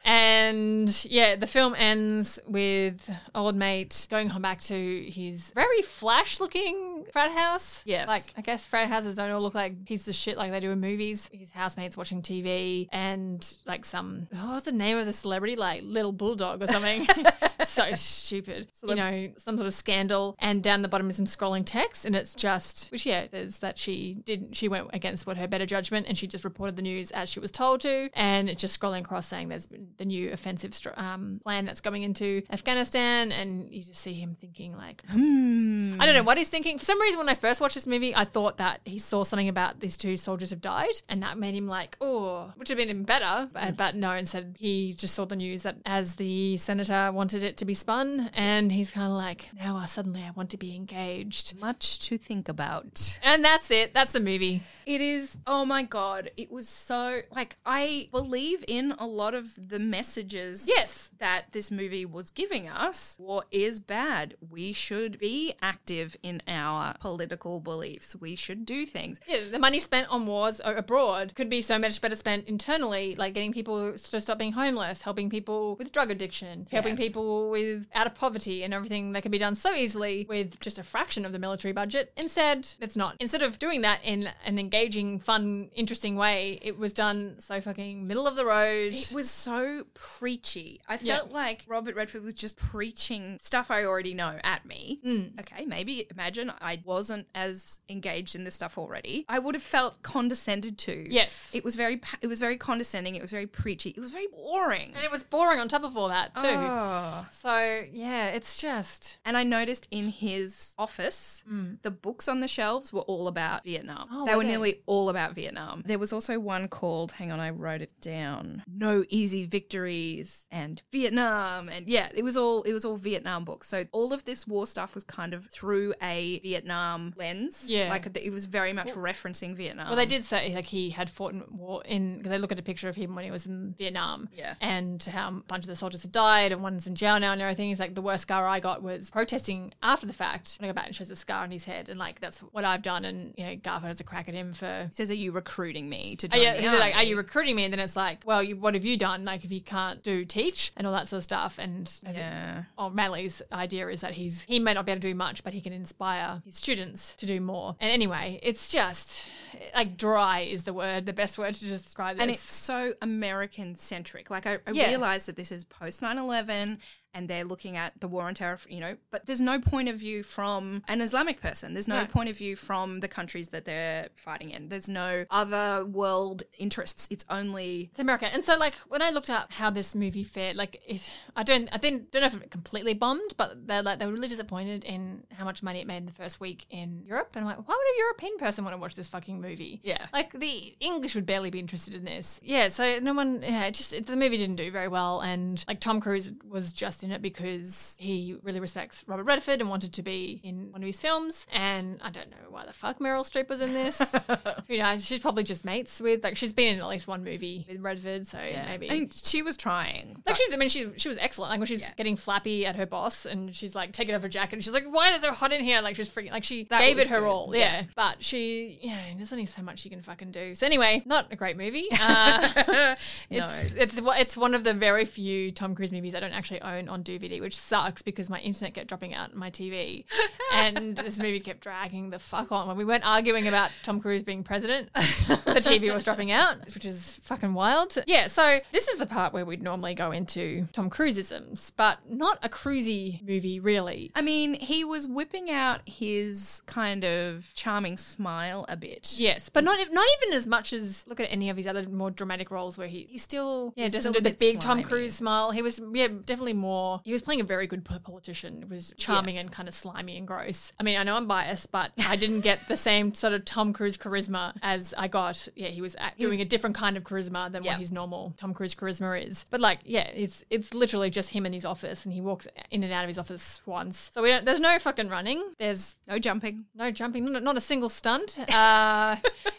and yeah, the film ends with old mate going home back to his very flash looking frat house. Yes. Like, I guess frat houses don't all look like pieces of shit like they do in movies. His housemates watching TV and like some, what was the name of the celebrity? Like Little Bulldog or something. so stupid. you know, some sort of scandal. And down the bottom is some scrolling text. And it's just, which, yeah, there's that she didn't she went against what her better judgment and she just reported the news as she was told to. And it's just scrolling across saying there's the new offensive str- um, plan that's going into Afghanistan. And you just see him thinking, like, Hmm. I don't know what he's thinking. For some reason, when I first watched this movie, I thought that he saw something about these two soldiers have died, and that made him like, oh, which would have been even better. But, but no, instead he just saw the news that as the senator wanted it to be spun, and he's kind of like, now suddenly I want to be engaged. Much to think about. And that's it. That's the movie. It is, oh my God. It was so, like, I believe in a lot of the messages Yes. that this movie was giving us. War is bad. We should be active in our political beliefs. We should do things. Yeah, the money spent on wars abroad could be so much better spent internally, like getting people to stop being homeless, helping people with drug addiction, helping people with out of poverty, and everything that can be done so easily with just a fraction of the military budget. Instead, it's not. Instead of doing that in an engaging, fun, interesting way, it was done so fucking middle of the road. It was so preachy. I Yeah. felt like Robert Redford was just preaching stuff I already know at me. Mm. Okay, maybe imagine I wasn't as engaged in this stuff already. I would have felt condescended to. Yes. It was very it was very condescending, it was very preachy. It was very boring. and it was boring on top of all that, too. Oh. So, yeah, it's just. And I noticed in his office, mm. the books on the shelves were all about Vietnam. Oh, they were were they? nearly all about Vietnam. There was also one called, hang on, I wrote it down. No easy victories and Vietnam, and yeah, it was all it was all Vietnam books. So all of this war stuff was kind of through a Vietnam lens. Yeah. like it was very much referencing Vietnam. Well, they did say like he had fought in war in because they look at a picture of him when he was in Vietnam, Yeah. and how a bunch of the soldiers had died and one's in jail now and everything. He's like the worst scar I got was protesting after the fact. When I go back and shows a scar on his head, and like that's what I've done. And you know, Garfield has a crack at him for. He says, "Are you recruiting me to Are join you, the he's like, are you recruiting me? And then it's like, well, you, what have you done? Like, if you can't do teach and all that sort of stuff, and, Yeah. Oh, Malley's idea is that he's he may not be able to do much, but he can inspire his students to do more. And anyway, it's just like dry is the word, the best word to describe this. And it's so American centric. Like, I, I Yeah. realize that this is post 9 11 and they're looking at the war on terror, you know, but there's no point of view from an Islamic person. There's no No. point of view from the countries that they're fighting in. There's no other world interests. It's only. It's American. And so like when I looked up how this movie fared, like it I don't I think don't know if it completely bombed, but they're like they were really disappointed in how much money it made in the first week in Europe. And I'm like, why would a European person want to watch this fucking movie? Yeah. Like the English would barely be interested in this. Yeah, so no one yeah, it just it, the movie didn't do very well and like Tom Cruise was just in it because he really respects Robert Redford and wanted to be in one of his films. And I don't know why the fuck Meryl Streep was in this. you know, She's probably just mates with like she's been in at least one movie with Redford, so maybe I mean, she was trying. like she's, I mean, she she was excellent. Like when she's getting flappy at her boss, and she's like taking off her jacket, and she's like, "Why is it so hot in here?" Like she's freaking, like she That gave it her good. all, yeah. But she, yeah, there's only so much she can fucking do. So anyway, not a great movie. Uh, it's it's it's one of the very few Tom Cruise movies I don't actually own on DVD, which sucks because my internet kept dropping out my TV, and this movie kept dragging the fuck on. When we weren't arguing about Tom Cruise being president, the TV was dropping out, which is fucking wild. Yeah, so this is the part where we'd normally go into Tom Cruiseisms, but not a cruisy movie, really. I mean, he was whipping out his kind of charming smile a bit. Yes, but not not even as much as look at any of his other more dramatic roles where he he still yeah He's doesn't do the big Tom. Cruise smile. He was yeah definitely more more. He was playing a very good politician. It was charming and kind of slimy and gross. I mean, I know I'm biased, but I didn't get the same sort of Tom Cruise charisma as I got. Yeah, he was act- doing a different kind of charisma than Yeah. what his normal Tom Cruise charisma is. But like, yeah, it's it's literally just him in his office, and he walks in and out of his office once. So we don't, there's no fucking running. There's No jumping. no jumping, not, not a single stunt. Uh,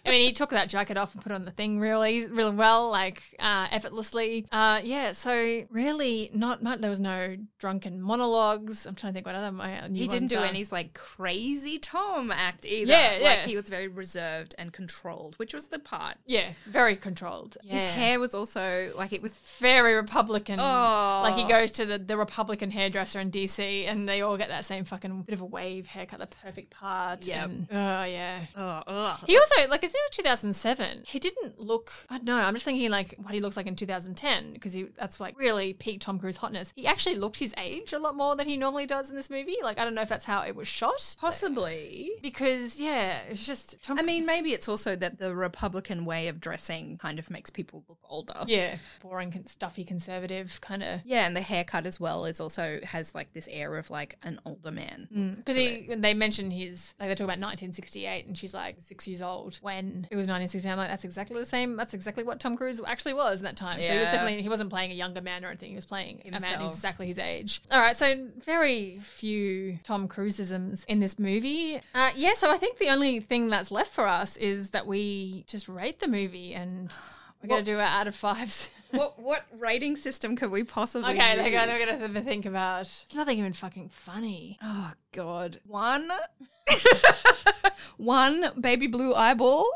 I mean, he took that jacket off and put on the thing really, really well, like uh, effortlessly. Uh, yeah, so really, not, much. there was no drunken monologues. I'm trying to think what other my new He didn't do are. any like crazy Tom act either. Yeah, Like yeah. he was very reserved and controlled, which was the part. Yeah, very controlled. His hair was also like it was very Republican. Oh. Like he goes to the, the Republican hairdresser in DC, and they all get that same fucking bit of a wave haircut, the perfect part. Yeah. Oh yeah. oh, ugh. He also like it's in 2007. He didn't look. I don't know. I'm just thinking like what he looks like in 2010 because he that's like really peak Tom Cruise hotness. He actually looked his age a lot more than he normally does in this movie. Like I don't know if that's how it was shot possibly. because yeah, it's just Tom. I mean, maybe it's also that the Republican way of dressing kind of makes people look older. yeah, boring, stuffy, conservative kind of. Yeah, and the haircut as well is also has like this air of like an older man. Mm, because he, they mentioned his, like they talk about 1968, and she's like six years old when it was 1968. I'm like, that's exactly the same. That's exactly what Tom Cruise actually was in that time. So he was definitely he wasn't playing a younger man or anything. He was playing a man Himself. Exactly his age. All right, so very few Tom Cruiseisms in this movie. Uh, yeah, so I think the only thing that's left for us is that we just rate the movie and. We're gonna do it out of fives. what what rating system could we possibly okay, use? they're gonna, they're have to think about. It's nothing even fucking funny. Oh god. One one baby blue eyeball.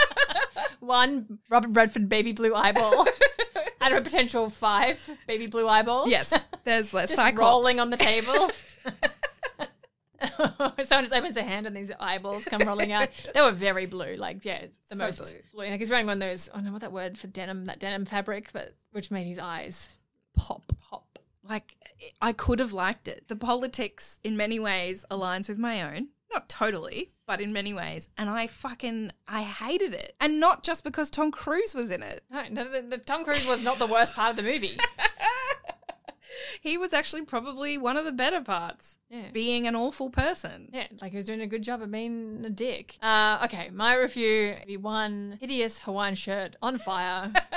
One Robert Redford baby blue eyeball out of a potential five baby blue eyeballs. yes. There's less just cyclops. rolling on the table. Someone just opens their hand and these eyeballs come rolling out. They were very blue, like yeah, the So most blue. blue. Like he's wearing one of those. I don't know what that word for denim, that denim fabric, but which made his eyes pop. pop. Like I could have liked it. The politics in many ways aligns with my own. Not totally, but in many ways. And I fucking I hated it. And not just because Tom Cruise was in it. No, no, the, the Tom Cruise was not the worst part of the movie. He was actually probably one of the better parts. Yeah. Being an awful person. Yeah, like he was doing a good job of being a dick. Uh, okay, my review be one hideous Hawaiian shirt on fire.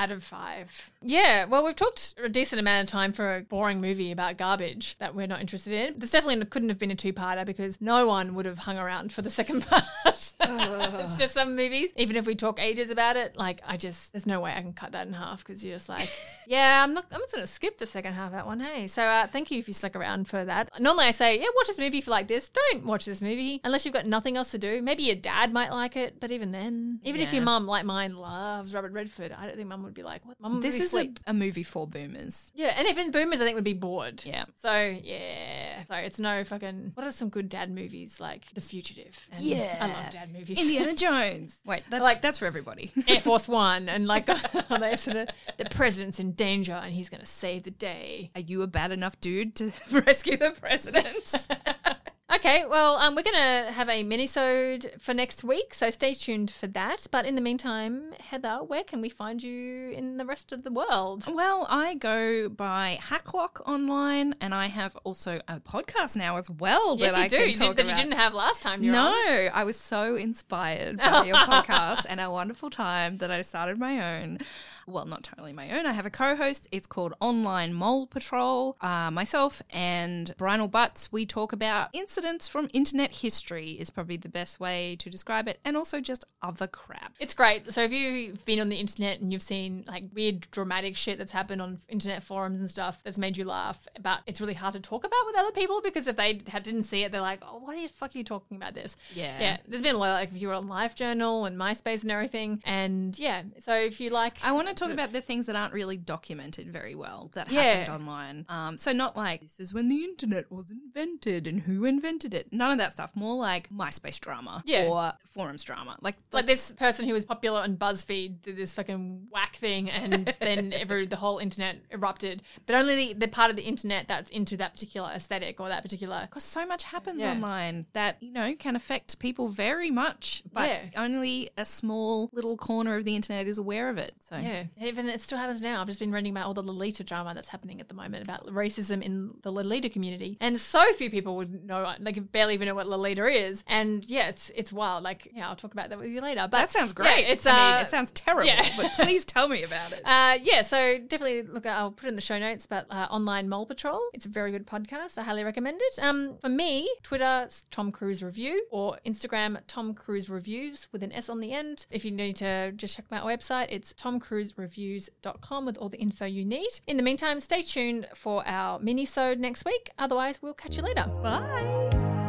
Out of five. Yeah, well, we've talked a decent amount of time for a boring movie about garbage that we're not interested in. This definitely couldn't have been a two parter because no one would have hung around for the second part. it's just some movies, even if we talk ages about it, like, I just, there's no way I can cut that in half because you're just like, yeah, I'm not, I'm just going to skip the second half of that one. Hey, so uh, thank you if you stuck around for that. Normally I say, yeah, watch this movie for like this. Don't watch this movie unless you've got nothing else to do. Maybe your dad might like it, but even then, even if your mum, like mine, loves Robert Redford, I don't think mum would be like, what? Mum would This is a, a movie for boomers. Yeah, and even boomers, I think, would be bored. Yeah. So yeah, so it's no fucking. What are some good dad movies like The Fugitive? And Yeah. I love dad movies. Indiana Jones. Wait, that's Like- that's for everybody. Air Force One, and like so the the president's in danger, and he's gonna save the day. Are you a bad enough dude to rescue the president? Okay, well, um, we're gonna have a mini-sode for next week, so stay tuned for that. But in the meantime, Heather, where can we find you in the rest of the world? well, I go by Hacklock online, and I have also a podcast now as well. Yes, that you I do. You talk did, that you didn't have last time. No, on. I was so inspired by your podcast and our wonderful time that I started my own. Well, not totally my own. I have a co-host. It's called Online Mole Patrol. Uh, myself and Brian Butts, we talk about incidents from internet history. Is probably the best way to describe it, and also just other crap. It's great. So if you've been on the internet and you've seen like weird dramatic shit that's happened on internet forums and stuff that's made you laugh, but it's really hard to talk about with other people because if they didn't see it, they're like, "Oh, what the fuck are you talking about this?" Yeah. yeah. There's been a lot like if you were on LiveJournal and MySpace and everything, and yeah. So if you like, I want to talk about the things that aren't really documented very well that Yeah. happened online. Um, so not like this is when the internet was invented and who invented it. None of that stuff. More like MySpace drama Yeah. or forums drama. Like like this person who was popular on BuzzFeed did this fucking whack thing, and then every the whole internet erupted. But only the, the part of the internet that's into that particular aesthetic or that particular because so much happens Yeah. online that you know can affect people very much, but Yeah. only a small little corner of the internet is aware of it. So Yeah, even it still happens now. I've just been reading about all the Lolita drama that's happening at the moment about racism in the Lolita community, and so few people would know, like, barely even know what Lolita is. And yeah, it's it's wild. Like, yeah, I'll talk about that with you later. But That sounds great. Yeah, it's I mean, uh, it sounds terrible, yeah. but please tell me about it. uh, yeah, so definitely look. I'll put it in the show notes. But uh, online Mole Patrol, it's a very good podcast. I highly recommend it. Um, for me, Twitter Tom Cruise Review or Instagram Tom Cruise Reviews with an S on the end. If you need to just check my website, it's tomcruisereviews.com with all the info you need. In the meantime, stay tuned for our mini-sode next week. Otherwise, we'll catch you later. Bye.